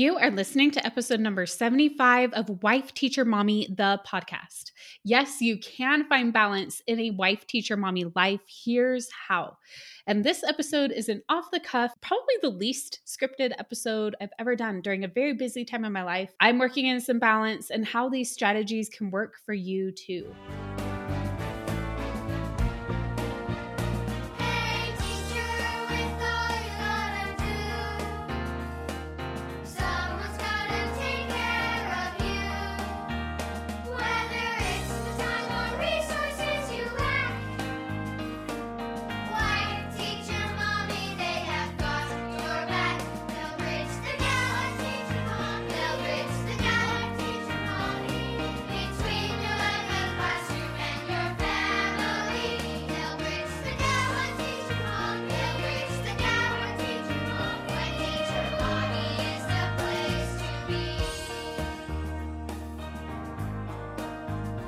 You are listening to episode number 75 of Wife Teacher Mommy, the podcast. Yes, you can find balance in a wife teacher mommy life. Here's how. And this episode is an off the cuff, probably the least scripted episode I've ever done during a very busy time in my life. I'm working in some balance and how these strategies can work for you too.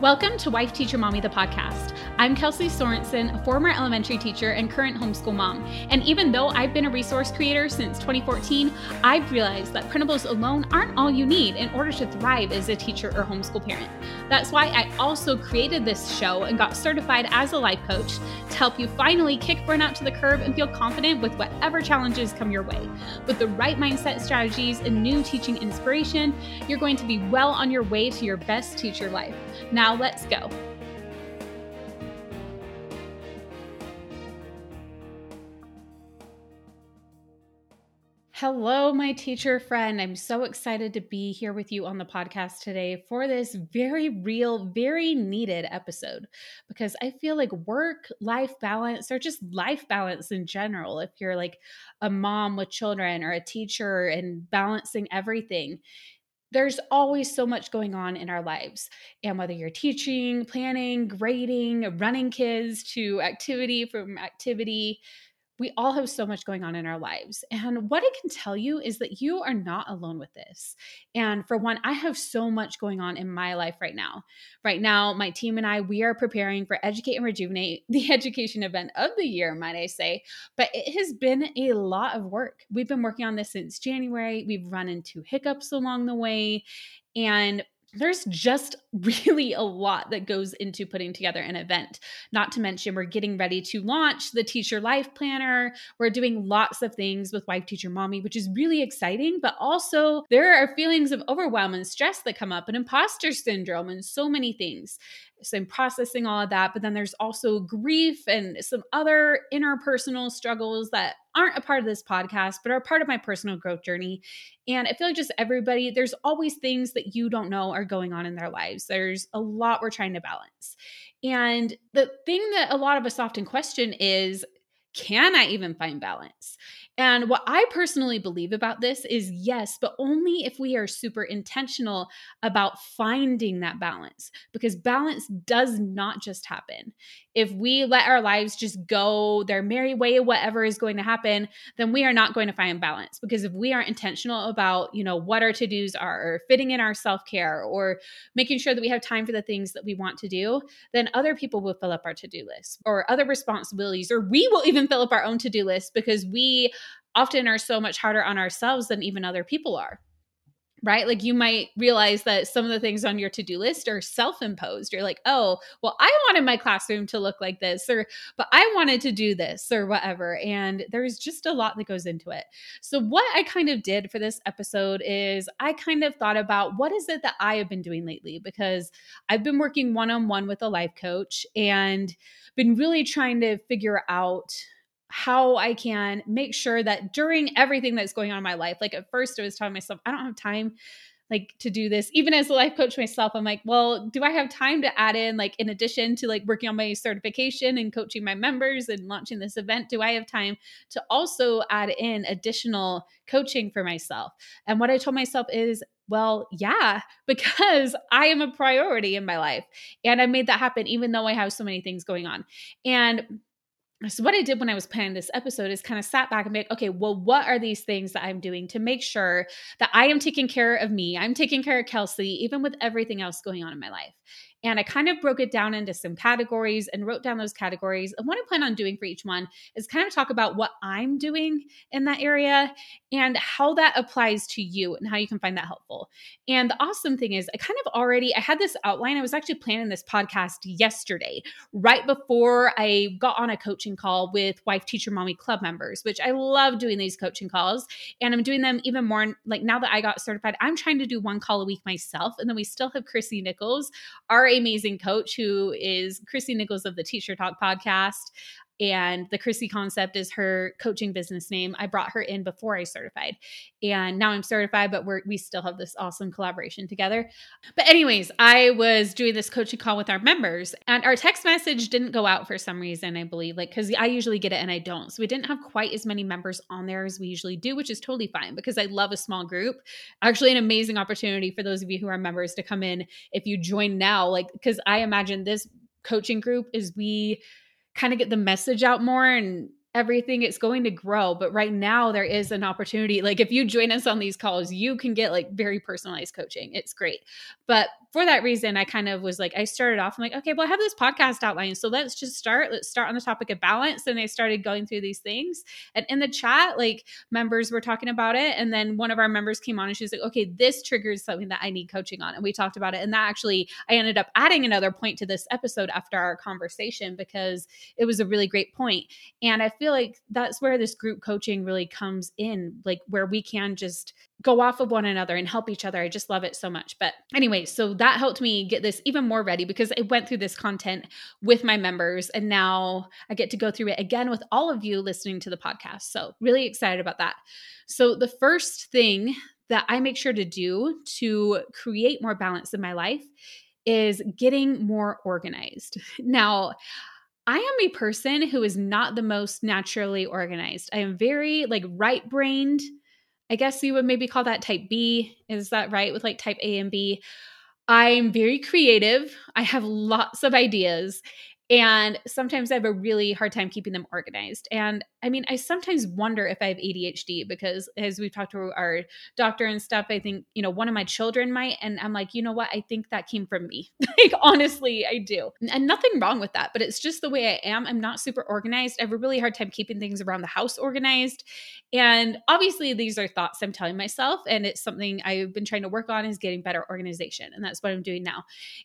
Welcome to Wife Teacher Mommy, the podcast. I'm Kelsey Sorensen, a former elementary teacher and current homeschool mom. And even though I've been a resource creator since 2014, I've realized that printables alone aren't all you need in order to thrive as a teacher or homeschool parent. That's why I also created this show and got certified as a life coach to help you finally kick burnout to the curb and feel confident with whatever challenges come your way. With the right mindset strategies and new teaching inspiration, you're going to be well on your way to your best teacher life. Now, let's go. Hello, my teacher friend. I'm so excited to be here with you on the podcast today for this very real, very needed episode because I feel like work life balance or just life balance in general, if you're like a mom with children or a teacher and balancing everything, there's always so much going on in our lives. And whether you're teaching, planning, grading, running kids to activity from activity, we all have so much going on in our lives. And what I can tell you is that you are not alone with this. And for one, I have so much going on in my life right now. Right now, my team and I, we are preparing for Educate and Rejuvenate, the education event of the year, might I say. But it has been a lot of work. We've been working on this since January. We've run into hiccups along the way. And there's just really a lot that goes into putting together an event. Not to mention, we're getting ready to launch the Teacher Life Planner. We're doing lots of things with Wife Teacher Mommy, which is really exciting. But also, there are feelings of overwhelm and stress that come up, and imposter syndrome, and so many things. So I'm processing all of that. But then there's also grief and some other interpersonal struggles that aren't a part of this podcast, but are part of my personal growth journey. And I feel like just everybody, there's always things that you don't know are going on in their lives. There's a lot we're trying to balance. And the thing that a lot of us often question is, can I even find balance? And what I personally believe about this is yes, but only if we are super intentional about finding that balance, because balance does not just happen. If we let our lives just go their merry way, whatever is going to happen, then we are not going to find balance. Because if we aren't intentional about, you know, what our to dos are, or fitting in our self care, or making sure that we have time for the things that we want to do, then other people will fill up our to do list or other responsibilities, or we will even fill up our own to do list because we often are so much harder on ourselves than even other people are right? Like you might realize that some of the things on your to do list are self imposed. You're like, oh, well, I wanted my classroom to look like this, or, but I wanted to do this, or whatever. And there's just a lot that goes into it. So, what I kind of did for this episode is I kind of thought about what is it that I have been doing lately? Because I've been working one on one with a life coach and been really trying to figure out how I can make sure that during everything that's going on in my life, like at first I was telling myself, I don't have time like to do this even as a life coach myself i'm like well do i have time to add in like in addition to like working on my certification and coaching my members and launching this event do i have time to also add in additional coaching for myself and what i told myself is well, yeah, because I am a priority in my life. And I made that happen even though I have so many things going on. And so what I did when I was planning this episode is kind of sat back and be like, okay, well, what are these things that I'm doing to make sure that I am taking care of me? I'm taking care of Kelsey, even with everything else going on in my life. And I kind of broke it down into some categories and wrote down those categories. And what I plan on doing for each one is kind of talk about what I'm doing in that area and how that applies to you and how you can find that helpful. And the awesome thing is, I kind of already I had this outline. I was actually planning this podcast yesterday, right before I got on a coaching call with Wife Teacher Mommy Club members, which I love doing these coaching calls. And I'm doing them even more like now that I got certified, I'm trying to do one call a week myself. And then we still have Chrissy Nichols, our amazing coach, who is Chrissy Nichols of the Teacher Talk podcast and the Chrissy concept is her coaching business name. I brought her in before I certified, and now I'm certified, but we're, we still have this awesome collaboration together. But, anyways, I was doing this coaching call with our members, and our text message didn't go out for some reason, I believe, like because I usually get it and I don't. So, we didn't have quite as many members on there as we usually do, which is totally fine because I love a small group. Actually, an amazing opportunity for those of you who are members to come in if you join now, like, because I imagine this coaching group is we kind of get the message out more and everything it's going to grow but right now there is an opportunity like if you join us on these calls you can get like very personalized coaching it's great. But for that reason i kind of was like i started off i'm like okay well i have this podcast outline so let's just start let's start on the topic of balance and i started going through these things. And in the chat like members were talking about it and then one of our members came on and she's like okay this triggers something that i need coaching on and we talked about it. And that actually i ended up adding another point to this episode after our conversation because it was a really great point. And i feel like that's where this group coaching really comes in, like where we can just go off of one another and help each other. I just love it so much. But anyway, so that helped me get this even more ready because I went through this content with my members and now I get to go through it again with all of you listening to the podcast. So, really excited about that. So, the first thing that I make sure to do to create more balance in my life is getting more organized. Now, I am a person who is not the most naturally organized. I am very like right brained. I guess you would maybe call that type B. Is that right with like type A and B? I'm very creative. I have lots of ideas. And sometimes I have a really hard time keeping them organized. And I mean, I sometimes wonder if I have ADHD because as we've talked to our doctor and stuff, I think, you know, one of my children might. And I'm like, you know what? I think that came from me. like, honestly, I do. And nothing wrong with that, but it's just the way I am. I'm not super organized. I have a really hard time keeping things around the house organized. And obviously, these are thoughts I'm telling myself. And it's something I've been trying to work on is getting better organization. And that's what I'm doing now.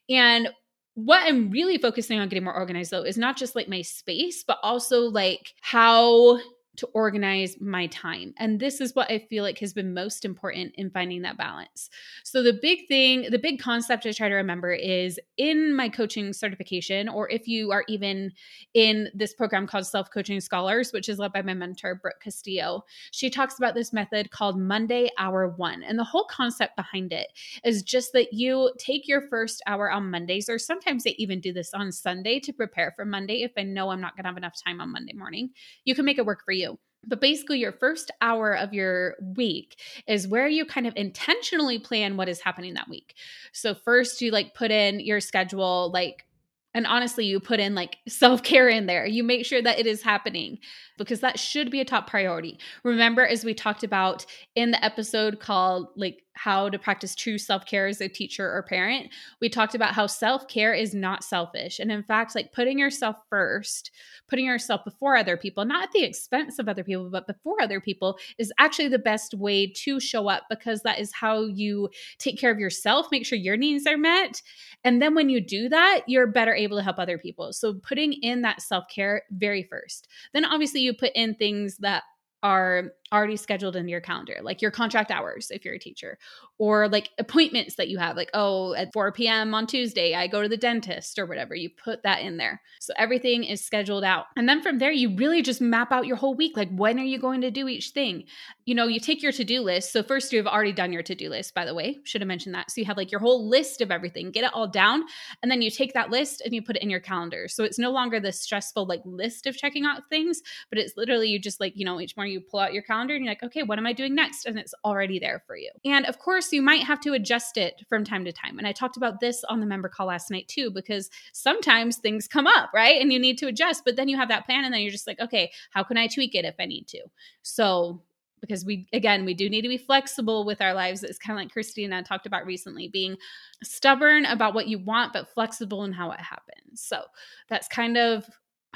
And what I'm really focusing on getting more organized though is not just like my space, but also like how to organize my time. And this is what I feel like has been most important in finding that balance. So, the big thing, the big concept I try to remember is in my coaching certification, or if you are even in this program called Self Coaching Scholars, which is led by my mentor, Brooke Castillo, she talks about this method called Monday Hour One. And the whole concept behind it is just that you take your first hour on Mondays, or sometimes they even do this on Sunday to prepare for Monday if I know I'm not going to have enough time on Monday morning. You can make it work for you. But basically, your first hour of your week is where you kind of intentionally plan what is happening that week. So, first, you like put in your schedule, like, and honestly, you put in like self care in there. You make sure that it is happening because that should be a top priority. Remember, as we talked about in the episode called like how to practice true self care as a teacher or parent, we talked about how self care is not selfish. And in fact, like putting yourself first, putting yourself before other people, not at the expense of other people, but before other people, is actually the best way to show up because that is how you take care of yourself, make sure your needs are met. And then when you do that, you're better able to help other people. So putting in that self care very first. Then obviously, you put in things that are already scheduled into your calendar, like your contract hours if you're a teacher, or like appointments that you have, like, oh, at 4 p.m. on Tuesday, I go to the dentist or whatever. You put that in there. So everything is scheduled out. And then from there, you really just map out your whole week. Like, when are you going to do each thing? You know, you take your to do list. So, first, you've already done your to do list, by the way. Should have mentioned that. So, you have like your whole list of everything, get it all down. And then you take that list and you put it in your calendar. So, it's no longer the stressful like list of checking out things, but it's literally you just like, you know, each morning you pull out your calendar and you're like, okay, what am I doing next? And it's already there for you. And of course, you might have to adjust it from time to time. And I talked about this on the member call last night too, because sometimes things come up, right? And you need to adjust, but then you have that plan and then you're just like, okay, how can I tweak it if I need to? So because we again we do need to be flexible with our lives it's kind of like christina talked about recently being stubborn about what you want but flexible in how it happens so that's kind of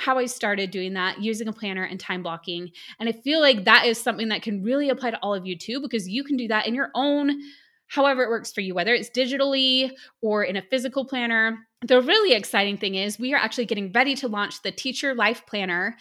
how I started doing that using a planner and time blocking. And I feel like that is something that can really apply to all of you too, because you can do that in your own, however it works for you, whether it's digitally or in a physical planner. The really exciting thing is we are actually getting ready to launch the Teacher Life Planner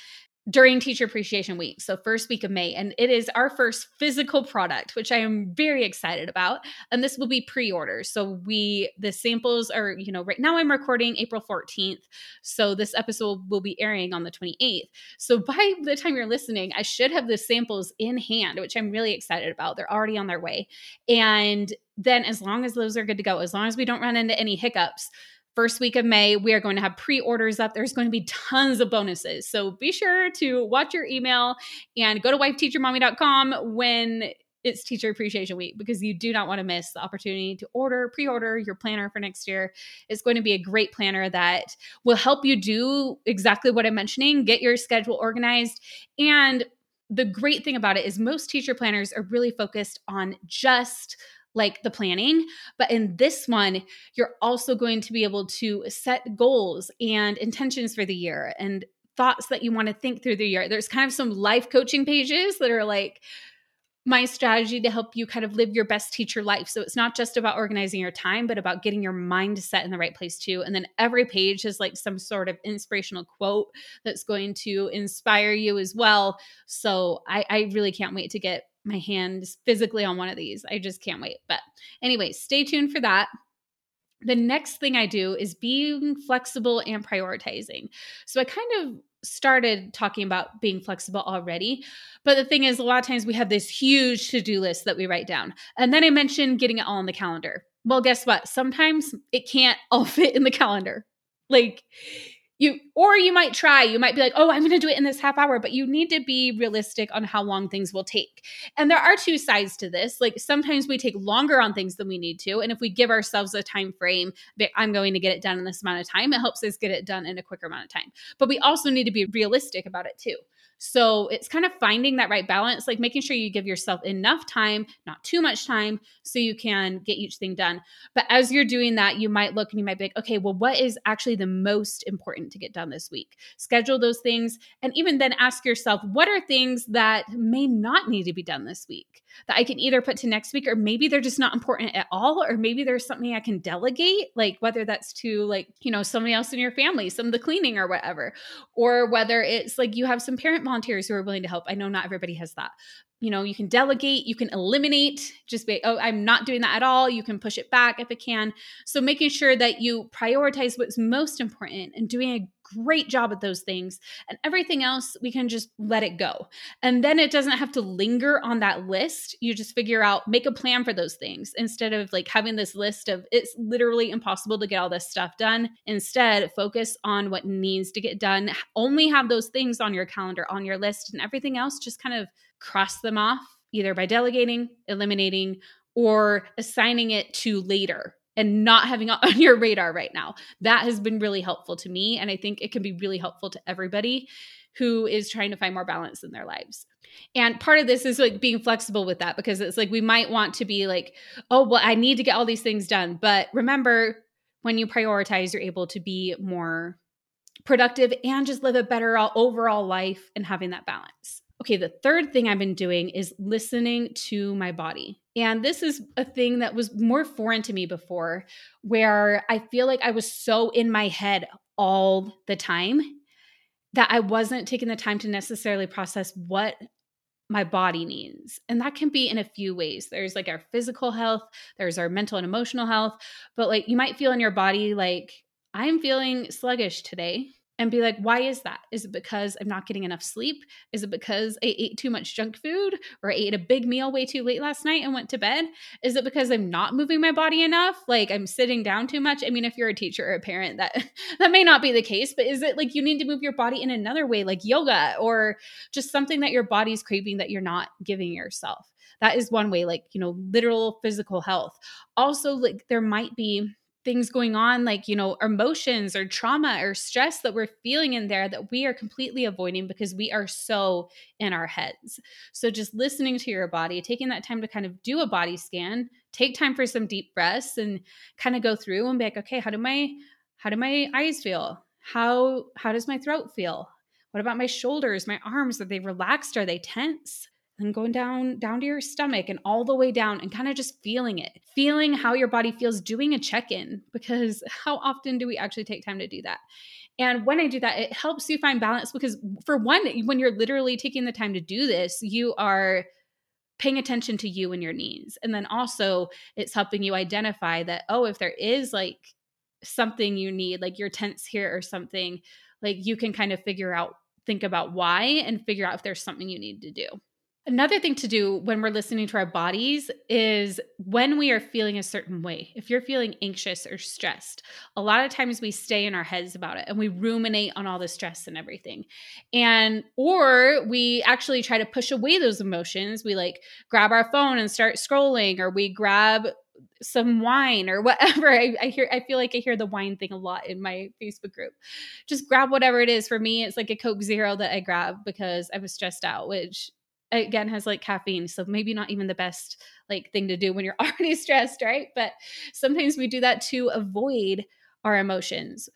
during Teacher Appreciation Week. So, first week of May. And it is our first physical product, which I am very excited about. And this will be pre order. So, we, the samples are, you know, right now I'm recording April 14th. So, this episode will be airing on the 28th. So, by the time you're listening, I should have the samples in hand, which I'm really excited about. They're already on their way. And then, as long as those are good to go, as long as we don't run into any hiccups, first week of May, we are going to have pre orders up. There's going to be tons of bonuses. So be sure to watch your email and go to wifeteachermommy.com when it's Teacher Appreciation Week because you do not want to miss the opportunity to order, pre order your planner for next year. It's going to be a great planner that will help you do exactly what I'm mentioning, get your schedule organized. And the great thing about it is most teacher planners are really focused on just like the planning. But in this one, you're also going to be able to set goals and intentions for the year and thoughts that you want to think through the year. There's kind of some life coaching pages that are like, my strategy to help you kind of live your best teacher life. So it's not just about organizing your time, but about getting your mind set in the right place too. And then every page is like some sort of inspirational quote that's going to inspire you as well. So I, I really can't wait to get my hands physically on one of these. I just can't wait. But anyway, stay tuned for that. The next thing I do is being flexible and prioritizing. So I kind of started talking about being flexible already. But the thing is, a lot of times we have this huge to do list that we write down. And then I mentioned getting it all on the calendar. Well, guess what? Sometimes it can't all fit in the calendar. Like, you or you might try. You might be like oh i'm going to do it in this half hour but you need to be realistic on how long things will take. And there are two sides to this. Like sometimes we take longer on things than we need to and if we give ourselves a time frame i'm going to get it done in this amount of time it helps us get it done in a quicker amount of time. But we also need to be realistic about it too so it's kind of finding that right balance, like making sure you give yourself enough time, not too much time, so you can get each thing done. But as you're doing that, you might look and you might be like, okay, well, what is actually the most important to get done this week? Schedule those things. And even then ask yourself, what are things that may not need to be done this week that I can either put to next week, or maybe they're just not important at all, or maybe there's something I can delegate, like whether that's to like, you know, somebody else in your family, some of the cleaning or whatever, or whether it's like you have some parent volunteers who are willing to help. I know not everybody has that. You know, you can delegate, you can eliminate, just be, oh, I'm not doing that at all. You can push it back if it can. So making sure that you prioritize what's most important and doing a great job at those things. And everything else, we can just let it go. And then it doesn't have to linger on that list. You just figure out, make a plan for those things instead of like having this list of it's literally impossible to get all this stuff done. Instead, focus on what needs to get done. Only have those things on your calendar, on your list, and everything else just kind of cross them off either by delegating, eliminating, or assigning it to later and not having on your radar right now. That has been really helpful to me. And I think it can be really helpful to everybody who is trying to find more balance in their lives. And part of this is like being flexible with that because it's like we might want to be like, oh, well, I need to get all these things done. But remember, when you prioritize, you're able to be more productive and just live a better overall life and having that balance. Okay, the third thing I've been doing is listening to my body. And this is a thing that was more foreign to me before, where I feel like I was so in my head all the time that I wasn't taking the time to necessarily process what my body needs. And that can be in a few ways. There's like our physical health, there's our mental and emotional health, but like you might feel in your body like, I'm feeling sluggish today and be like, why is that? Is it because I'm not getting enough sleep? Is it because I ate too much junk food or I ate a big meal way too late last night and went to bed? Is it because I'm not moving my body enough? Like I'm sitting down too much? I mean, if you're a teacher or a parent, that that may not be the case, but is it like you need to move your body in another way, like yoga or just something that your body's craving that you're not giving yourself? That is one way, like, you know, literal physical health. Also, like there might be things going on like you know emotions or trauma or stress that we're feeling in there that we are completely avoiding because we are so in our heads. So just listening to your body taking that time to kind of do a body scan take time for some deep breaths and kind of go through and be like okay how do my how do my eyes feel? How how does my throat feel? What about my shoulders my arms? Are they relaxed? Are they tense and going down down to your stomach and all the way down and kind of just feeling it feeling how your body feels doing a check-in because how often do we actually take time to do that? And when i do that it helps you find balance because for one when you're literally taking the time to do this you are paying attention to you and your needs. And then also it's helping you identify that oh if there is like something you need like you're tense here or something like you can kind of figure out think about why and figure out if there's something you need to do Another thing to do when we're listening to our bodies is when we are feeling a certain way. If you're feeling anxious or stressed, a lot of times we stay in our heads about it and we ruminate on all the stress and everything. And or we actually try to push away those emotions. We like grab our phone and start scrolling or we grab some wine or whatever. I, I, hear I feel like I hear the wine thing a lot in my Facebook group. Just grab whatever it is. For me, it's like a Coke Zero that I grab because I was stressed out, which again has like caffeine so maybe not even the best like thing to do when you're already stressed right? But sometimes we do that to avoid our emotions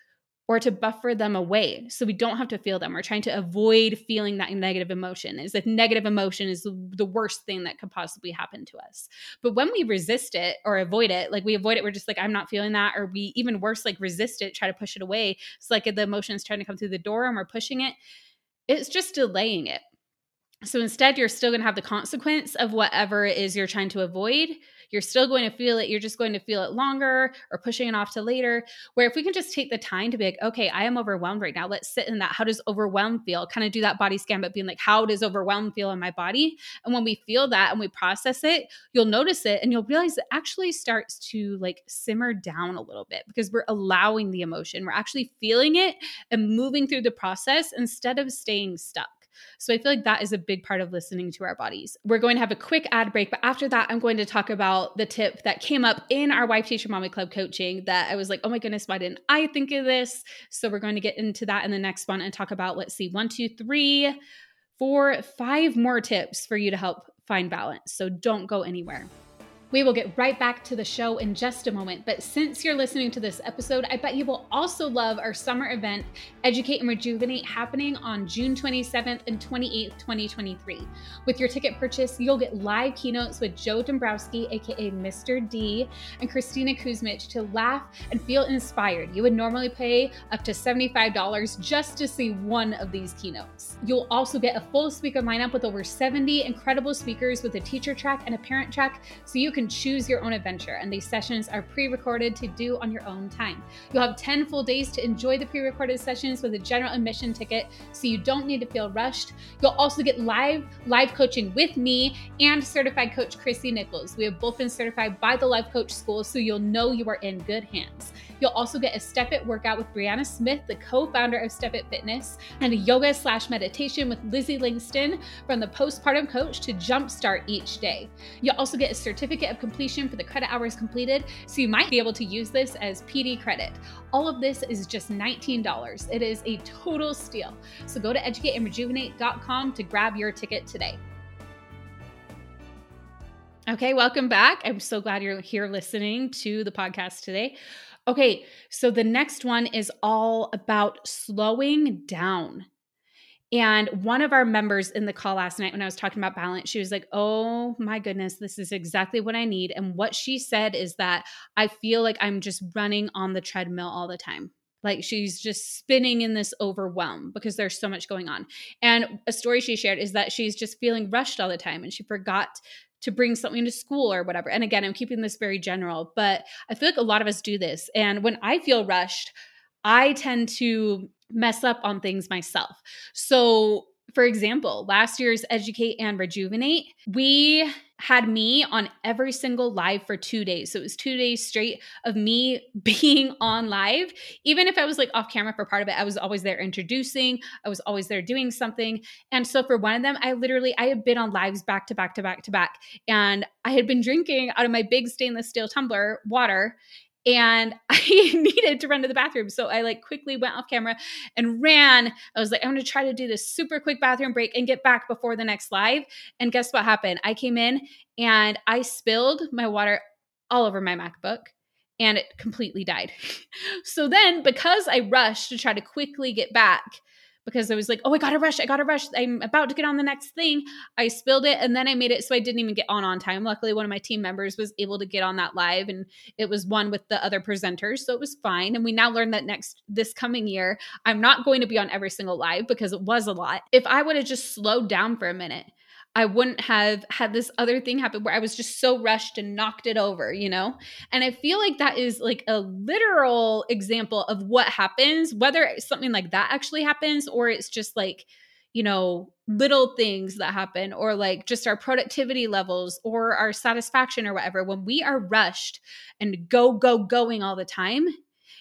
or to buffer them away so we don't have to feel them. We're trying to avoid feeling that negative emotion. Is that negative emotion is the worst thing that could possibly happen to us. But when we resist it or avoid it like we avoid it we're just like i'm not feeling that or we even worse like resist it try to push it away. It's like the emotion's trying to come through the door and we're pushing it it's just delaying it so instead, you're still going to have the consequence of whatever it is you're trying to avoid. You're still going to feel it. You're just going to feel it longer or pushing it off to later. Where if we can just take the time to be like, okay, I am overwhelmed right now. Let's sit in that. How does overwhelmed feel? Kind of do that body scan, but being like, how does overwhelmed feel in my body? And when we feel that and we process it, you'll notice it and you'll realize it actually starts to like simmer down a little bit because we're allowing the emotion. We're actually feeling it and moving through the process instead of staying stuck. So I feel like that is a big part of listening to our bodies. We're going to have a quick ad break, but after that, I'm going to talk about the tip that came up in our Wife Teacher Mommy Club coaching that I was like, oh my goodness, why didn't I think of this? So we're going to get into that in the next one and talk about, let's see, one, two, three, four, five more tips for you to help find balance. So don't go anywhere. We will get right back to the show in just a moment, but since you're listening to this episode, I bet you will also love our summer event, Educate and Rejuvenate, happening on June 27th and 28th, 2023. With your ticket purchase, you'll get live keynotes with Joe Dombrowski, aka Mr. D, and Christina Kuzmich to laugh and feel inspired. You would normally pay up to $75 just to see one of these keynotes. You'll also get a full speaker lineup with over 70 incredible speakers with a teacher track and a parent track, so you can can choose your own adventure, and these sessions are pre recorded to do on your own time. You'll have 10 full days to enjoy the pre recorded sessions with a general admission ticket, so you don't need to feel rushed. You'll also get live live coaching with me and certified coach Chrissy Nichols. We have both been certified by the Life Coach School, so you'll know you are in good hands. You'll also get a Step It workout with Brianna Smith, the co founder of Step It Fitness, and a yoga slash meditation with Lizzie Langston from the postpartum coach to jumpstart each day. You'll also get a certificate of completion for the credit hours completed, so you might be able to use this as PD credit. All of this is just $19. It is a total steal. So go to educateandrejuvenate.com to grab your ticket today. Okay, welcome back. I'm so glad you're here listening to the podcast today. Okay, so the next one is all about slowing down. And one of our members in the call last night, when I was talking about balance, she was like, Oh my goodness, this is exactly what I need. And what she said is that I feel like I'm just running on the treadmill all the time. Like she's just spinning in this overwhelm because there's so much going on. And a story she shared is that she's just feeling rushed all the time and she forgot to bring something to school or whatever. And again, I'm keeping this very general, but I feel like a lot of us do this. And when I feel rushed, I tend to mess up on things myself. So, for example, last year's Educate and Rejuvenate, we had me on every single live for two days. So it was two days straight of me being on live. Even if I was like off camera for part of it, I was always there introducing, I was always there doing something. And so for one of them, I literally I had been on lives back to back to back to back. And I had been drinking out of my big stainless steel tumbler water and I needed to run to the bathroom. So I like quickly went off camera and ran. I was like, I'm going to try to do this super quick bathroom break and get back before the next live. And guess what happened? I came in and I spilled my water all over my MacBook and it completely died. so then, because I rushed to try to quickly get back, because I was like, oh, I gotta rush, I gotta rush. I'm about to get on the next thing. I spilled it and then I made it so I didn't even get on on time. Luckily, one of my team members was able to get on that live and it was one with the other presenters. So it was fine. And we now learned that next, this coming year, I'm not going to be on every single live because it was a lot. If I would have just slowed down for a minute, I wouldn't have had this other thing happen where I was just so rushed and knocked it over, you know? And I feel like that is like a literal example of what happens, whether something like that actually happens or it's just like, you know, little things that happen or like just our productivity levels or our satisfaction or whatever. When we are rushed and go, go, going all the time,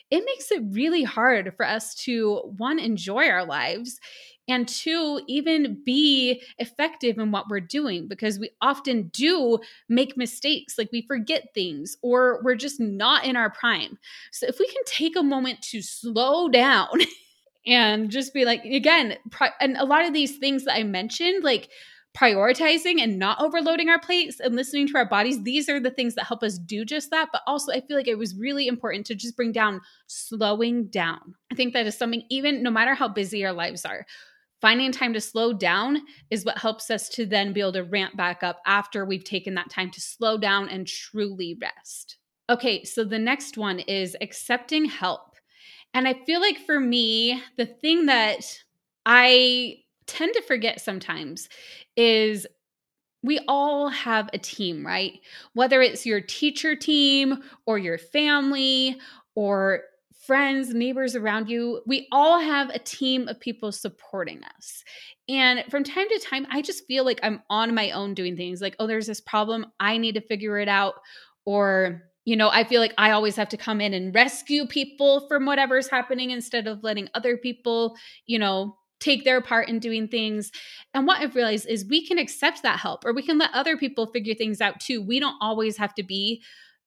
it makes it really hard for us to one, enjoy our lives and two, even be effective in what we're doing because we often do make mistakes, like we forget things or we're just not in our prime. So if we can take a moment to slow down and just be like, again, and a lot of these things that I mentioned, like, prioritizing and not overloading our plates and listening to our bodies these are the things that help us do just that but also i feel like it was really important to just bring down slowing down i think that is something even no matter how busy our lives are finding time to slow down is what helps us to then be able to ramp back up after we've taken that time to slow down and truly rest. Okay, so the next one is accepting help. And I feel like for me, the thing that I tend to forget sometimes is we all have a team, right? Whether it's your teacher team or your family or friends, neighbors around you, we all have a team of people supporting us. And from time to time, I just feel like I'm on my own doing things like, oh, there's this problem. I need to figure it out. Or, you know, I feel like I always have to come in and rescue people from whatever's happening instead of letting other people, you know, take their part in doing things. And what I've realized is we can accept that help or we can let other people figure things out too. We don't always have to be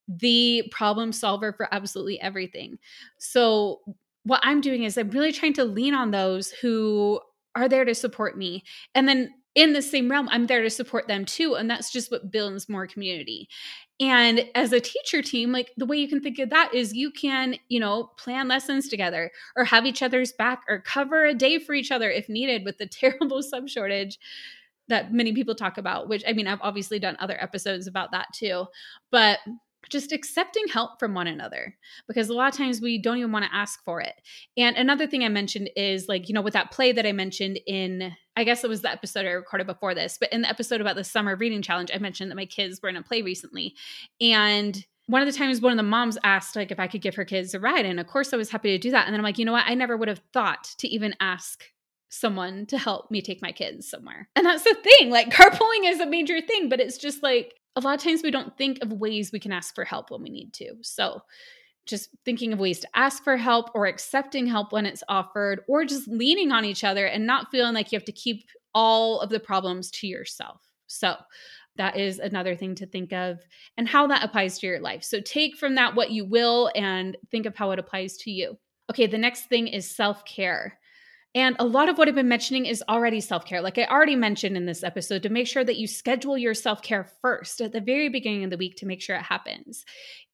the problem solver for absolutely everything. So, what I'm doing is I'm really trying to lean on those who are there to support me. And then in the same realm, I'm there to support them too. And that's just what builds more community. And as a teacher team, like the way you can think of that is you can, you know, plan lessons together or have each other's back or cover a day for each other if needed with the terrible sub shortage that many people talk about, which I mean, I've obviously done other episodes about that too. But just accepting help from one another because a lot of times we don't even want to ask for it. And another thing I mentioned is like, you know, with that play that I mentioned in, I guess it was the episode I recorded before this, but in the episode about the summer reading challenge, I mentioned that my kids were in a play recently. And one of the times one of the moms asked like if I could give her kids a ride. And of course I was happy to do that. And then I'm like, you know what? I never would have thought to even ask someone to help me take my kids somewhere. And that's the thing. Like carpooling is a major thing, but it's just like a lot of times we don't think of ways we can ask for help when we need to. So, just thinking of ways to ask for help or accepting help when it's offered, or just leaning on each other and not feeling like you have to keep all of the problems to yourself. So, that is another thing to think of and how that applies to your life. So, take from that what you will and think of how it applies to you. Okay, the next thing is self care. And a lot of what I've been mentioning is already self care. Like I already mentioned in this episode, to make sure that you schedule your self care first at the very beginning of the week to make sure it happens.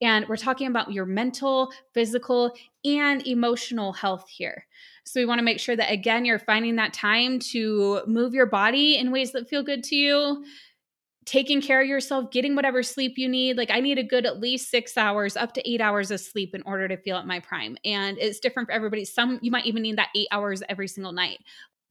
And we're talking about your mental, physical, and emotional health here. So we want to make sure that, again, you're finding that time to move your body in ways that feel good to you, taking care of yourself, getting whatever sleep you need. Like I need a good at least six hours, up to eight hours of sleep in order to feel at my prime. And it's different for everybody. Some you might even need that eight hours every single night.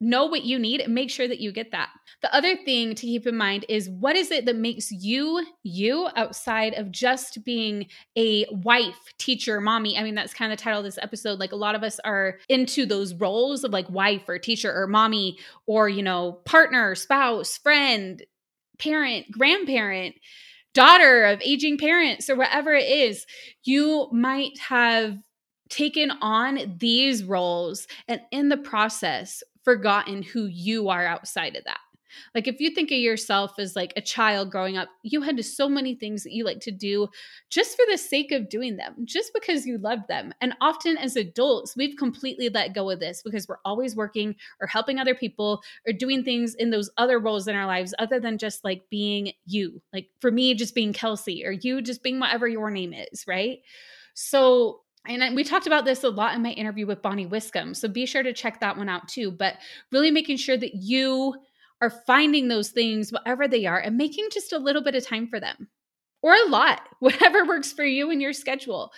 Know what you need and make sure that you get that. The other thing to keep in mind is what is it that makes you you outside of just being a wife, teacher, mommy? I mean, that's kind of the title of this episode. Like a lot of us are into those roles of like wife or teacher or mommy or, you know, partner, spouse, friend, parent, grandparent, daughter of aging parents, or whatever it is, you might have taken on these roles and in the process forgotten who you are outside of that. Like if you think of yourself as like a child growing up, you had so many things that you like to do just for the sake of doing them, just because you loved them. And often as adults, we've completely let go of this because we're always working or helping other people or doing things in those other roles in our lives other than just like being you. Like for me, just being Kelsey or you just being whatever your name is, right? So and we talked about this a lot in my interview with Bonnie Wiscombe. So be sure to check that one out too. But really making sure that you are finding those things, whatever they are, and making just a little bit of time for them or a lot, whatever works for you and your schedule.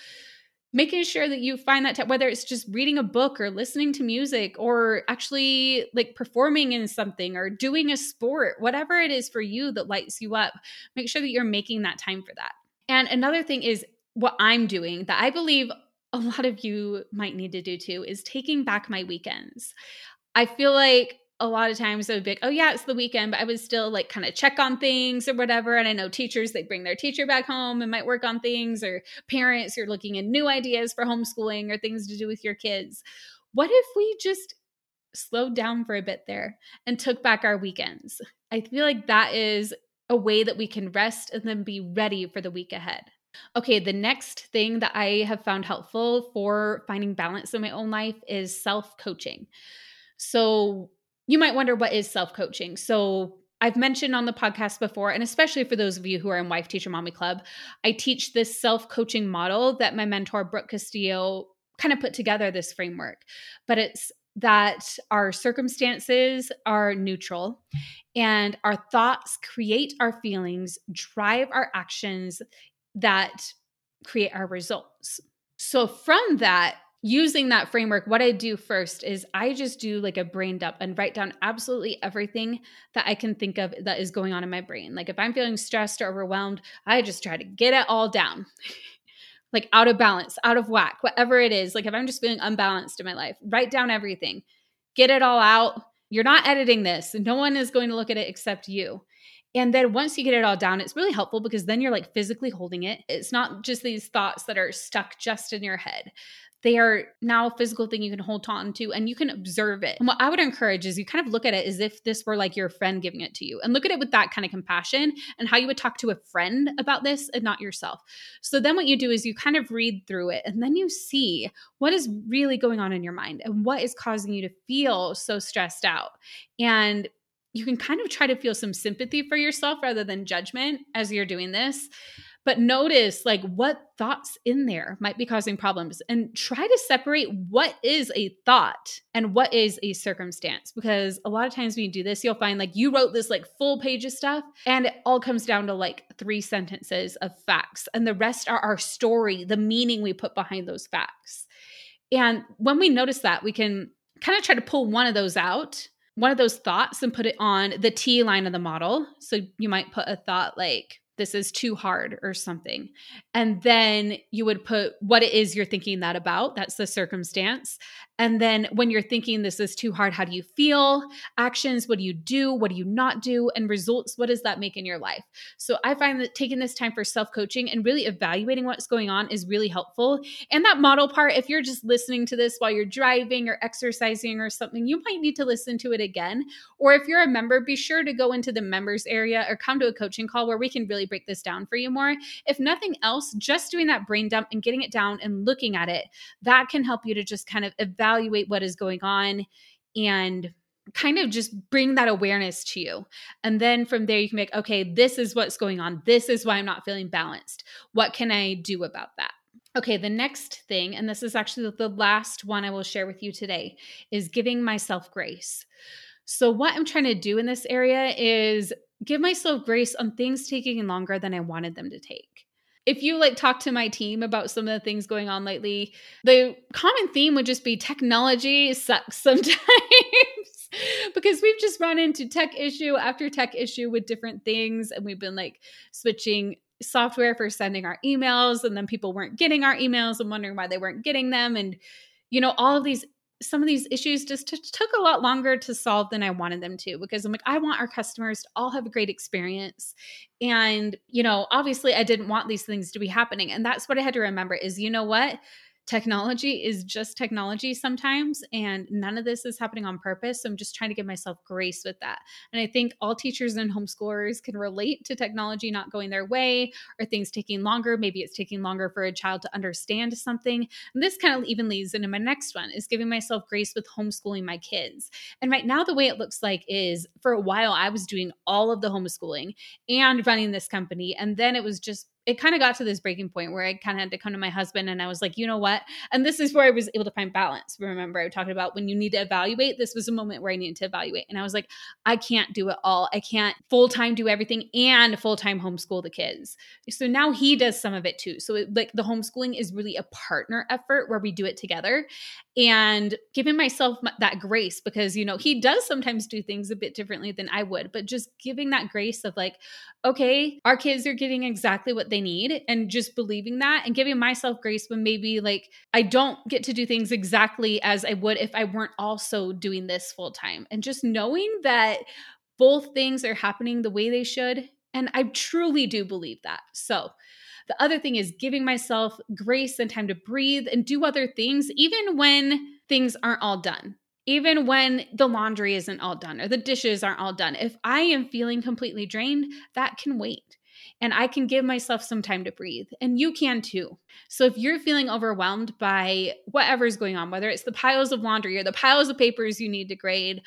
Making sure that you find that time, whether it's just reading a book or listening to music or actually like performing in something or doing a sport, whatever it is for you that lights you up, make sure that you're making that time for that. And another thing is what I'm doing that I believe a lot of you might need to do too is taking back my weekends. I feel like a lot of times I would be like, oh yeah, it's the weekend, but I would still like kind of check on things or whatever. And I know teachers, they bring their teacher back home and might work on things, or parents, you're looking at new ideas for homeschooling or things to do with your kids. What if we just slowed down for a bit there and took back our weekends? I feel like that is a way that we can rest and then be ready for the week ahead. Okay, the next thing that I have found helpful for finding balance in my own life is self coaching. So, you might wonder what is self coaching. So, I've mentioned on the podcast before, and especially for those of you who are in Wife Teacher Mommy Club, I teach this self coaching model that my mentor, Brooke Castillo, kind of put together this framework. But it's that our circumstances are neutral and our thoughts create our feelings, drive our actions that create our results. So, from that, using that framework, what I do first is I just do like a brain dump and write down absolutely everything that I can think of that is going on in my brain. Like if I'm feeling stressed or overwhelmed, I just try to get it all down. like out of balance, out of whack, whatever it is. Like if I'm just feeling unbalanced in my life, write down everything, get it all out. You're not editing this. No one is going to look at it except you. And then once you get it all down, it's really helpful because then you're like physically holding it. It's not just these thoughts that are stuck just in your head they are now a physical thing you can hold on to and you can observe it. And what I would encourage is you kind of look at it as if this were like your friend giving it to you and look at it with that kind of compassion and how you would talk to a friend about this and not yourself. So then what you do is you kind of read through it and then you see what is really going on in your mind and what is causing you to feel so stressed out. And you can kind of try to feel some sympathy for yourself rather than judgment as you're doing this but notice like what thoughts in there might be causing problems and try to separate what is a thought and what is a circumstance because a lot of times when you do this you'll find like you wrote this like full page of stuff and it all comes down to like three sentences of facts and the rest are our story the meaning we put behind those facts and when we notice that we can kind of try to pull one of those out one of those thoughts and put it on the T line of the model. So you might put a thought like, this is too hard or something. And then you would put what it is you're thinking that about. That's the circumstance. And then when you're thinking this is too hard, how do you feel? Actions, what do you do? What do you not do? And results, what does that make in your life? So I find that taking this time for self coaching and really evaluating what's going on is really helpful. And that model part, if you're just listening to this while you're driving or exercising or something, you might need to listen to it again. Or if you're a member, be sure to go into the members area or come to a coaching call where we can really break this down for you more. If nothing else, just doing that brain dump and getting it down and looking at it, that can help you to just kind of evaluate evaluate what is going on and kind of just bring that awareness to you. And then from there, you can make, okay, this is what's going on. This is why I'm not feeling balanced. What can I do about that? Okay, the next thing, and this is actually the last one I will share with you today, is giving myself grace. So, what I'm trying to do in this area is give myself grace on things taking longer than I wanted them to take if you like talk to my team about some of the things going on lately, the common theme would just be technology sucks sometimes. because we've just run into tech issue after tech issue with different things and we've been like switching software for sending our emails and then people weren't getting our emails and wondering why they weren't getting them and you know all of these some of these issues just t- took a lot longer to solve than I wanted them to because I'm like, I want our customers to all have a great experience. And, you know, obviously I didn't want these things to be happening. And that's what I had to remember is, you know what? Technology is just technology sometimes, and none of this is happening on purpose. So I'm just trying to give myself grace with that. And I think all teachers and homeschoolers can relate to technology not going their way or things taking longer. Maybe it's taking longer for a child to understand something. And this kind of even leads into my next one is giving myself grace with homeschooling my kids. And right now, the way it looks like is for a while, I was doing all of the homeschooling and running this company. And then it was just it kind of got to this breaking point where I kind of had to come to my husband and I was like, you know what? And this is where I was able to find balance. Remember, I talked about when you need to evaluate. This was a moment where I needed to evaluate. And I was like, I can't do it all. I can't full time do everything and full time homeschool the kids. So now he does some of it too. So, it, like, the homeschooling is really a partner effort where we do it together and giving myself that grace because, you know, he does sometimes do things a bit differently than I would, but just giving that grace of like, okay, our kids are getting exactly what they need and just believing that and giving myself grace when maybe like I don't get to do things exactly as I would if I weren't also doing this full time. And just knowing that both things are happening the way they should. And I truly do believe that. So, the other thing is giving myself grace and time to breathe and do other things, even when things aren't all done even when the laundry isn't all done or the dishes aren't all done, if I am feeling completely drained, that can wait. And I can give myself some time to breathe, and you can too. So, if you're feeling overwhelmed by whatever's going on, whether it's the piles of laundry or the piles of papers you need to grade,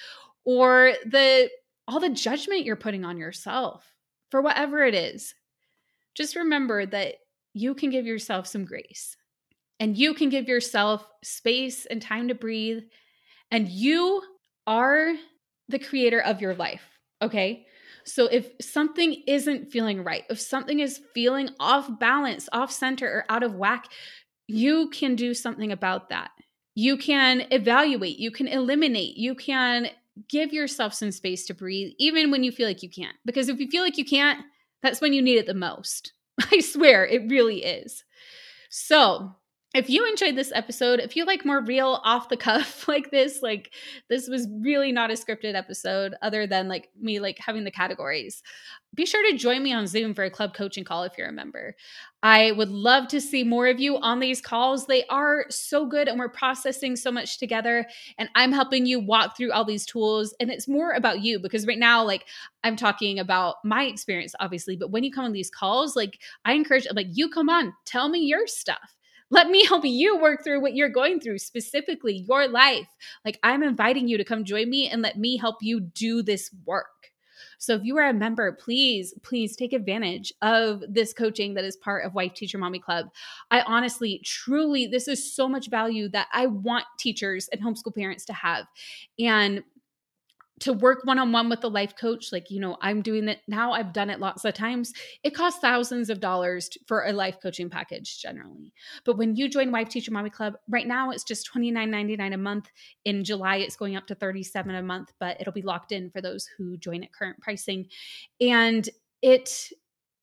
or the all the judgment you're putting on yourself for whatever it is, just remember that you can give yourself some grace and you can give yourself space and time to breathe and you are the creator of your life. Okay. So if something isn't feeling right, if something is feeling off balance, off center, or out of whack, you can do something about that. You can evaluate, you can eliminate, you can give yourself some space to breathe, even when you feel like you can't. Because if you feel like you can't, that's when you need it the most. I swear, it really is. So, if you enjoyed this episode, if you like more real off the cuff like this, like this was really not a scripted episode other than like me like having the categories. Be sure to join me on Zoom for a club coaching call if you're a member. I would love to see more of you on these calls. They are so good and we're processing so much together and I'm helping you walk through all these tools and it's more about you because right now like I'm talking about my experience obviously, but when you come on these calls, like I encourage like you come on, tell me your stuff let me help you work through what you're going through, specifically your life. Like, I'm inviting you to come join me and let me help you do this work. So if you are a member, please, please take advantage of this coaching that is part of Wife Teacher Mommy Club. I honestly, truly, this is so much value that I want teachers and homeschool parents to have. And to work one on one with a life coach, like, you know, I'm doing it now, I've done it lots of times. It costs thousands of dollars for a life coaching package generally. But when you join Wife Teacher Mommy Club, right now it's just $29.99 a month. In July, it's going up to 37 a month, but it'll be locked in for those who join at current pricing. And it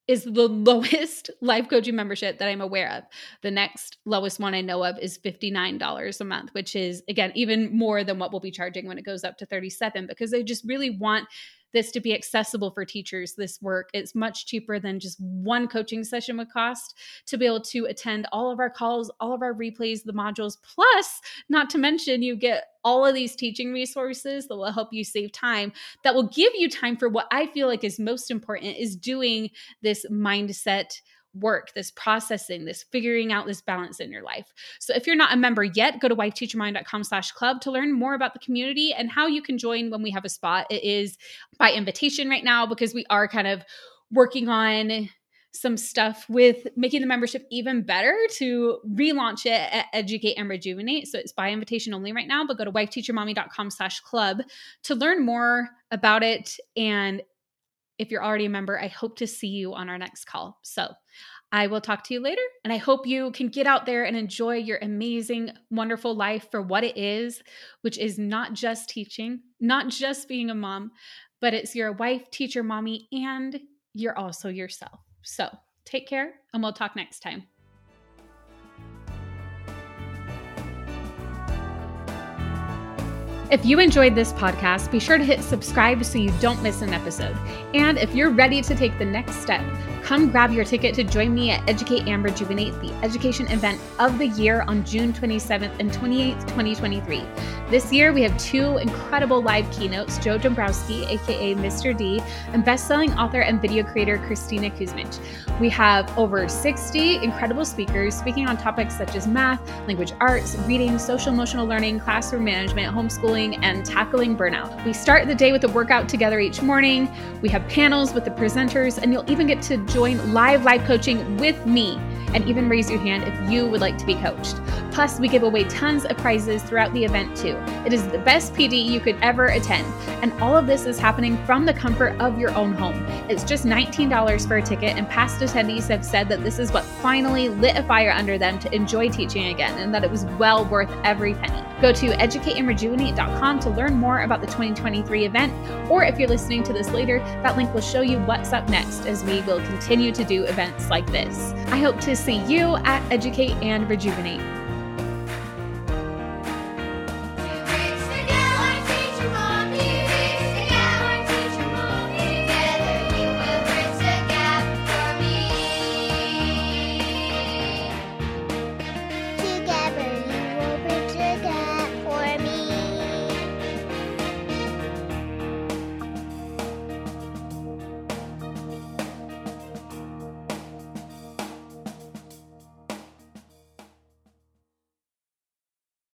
is the lowest life coaching membership that I'm aware of. The next lowest one I know of is $59 a month, which is again even more than what we'll be charging when it goes up to 37 because they just really want this to be accessible for teachers this work. It's much cheaper than just one coaching session would cost to be able to attend all of our calls all of our replays the modules. Plus not to mention you get all of these teaching resources that will help you save time that will give you time for what i feel like is most important is doing this mindset work, this processing, this figuring out this balance in your life. So if you're not a member yet, go to wifeteachermommy.com slash club to learn more about the community and how you can join when we have a spot. It is by invitation right now because we are kind of working on some stuff with making the membership even better to relaunch it educate and rejuvenate so it's by invitation only right now but go to wifeteachermommy.com slash club to learn more about it and if you're already a member, I hope to see you on our next call. So I will talk to you later. And I hope you can get out there and enjoy your amazing, wonderful life for what it is, which is not just teaching, not just being a mom, but it's your wife, teacher, mommy, and you're also yourself. So take care, and we'll talk next time. If you enjoyed this podcast, be sure to hit subscribe so you don't miss an episode. And if you're ready to take the next step, come grab your ticket to join me at Educate and Rejuvenate, the education event of the year on June 27th and 28th, 2023. This year, we have two incredible live keynotes Joe Dombrowski, aka Mr. D, and best-selling author and video creator Kristina Kuzmič. We have over 60 incredible speakers speaking on topics such as math, language arts, reading, social emotional learning, classroom management, homeschooling, and tackling burnout. We start the day with a workout together each morning. We have panels with the presenters, and you'll even get to join live Life coaching with me and even raise your hand if you would like to be coached. Plus, we give away tons of prizes throughout the event too. It is the best PD you could ever attend, and all of this is happening from the comfort of your own home. It's just $19 for a ticket, and past attendees have said that this is what finally lit a fire under them to enjoy teaching again, and that it was well worth every penny. Go to educateandrejuvenate.com to learn more about the 2023 event, or if you're listening to this later, that link will show you what's up next as we will continue to do events like this. I hope to see you at Educate and Rejuvenate.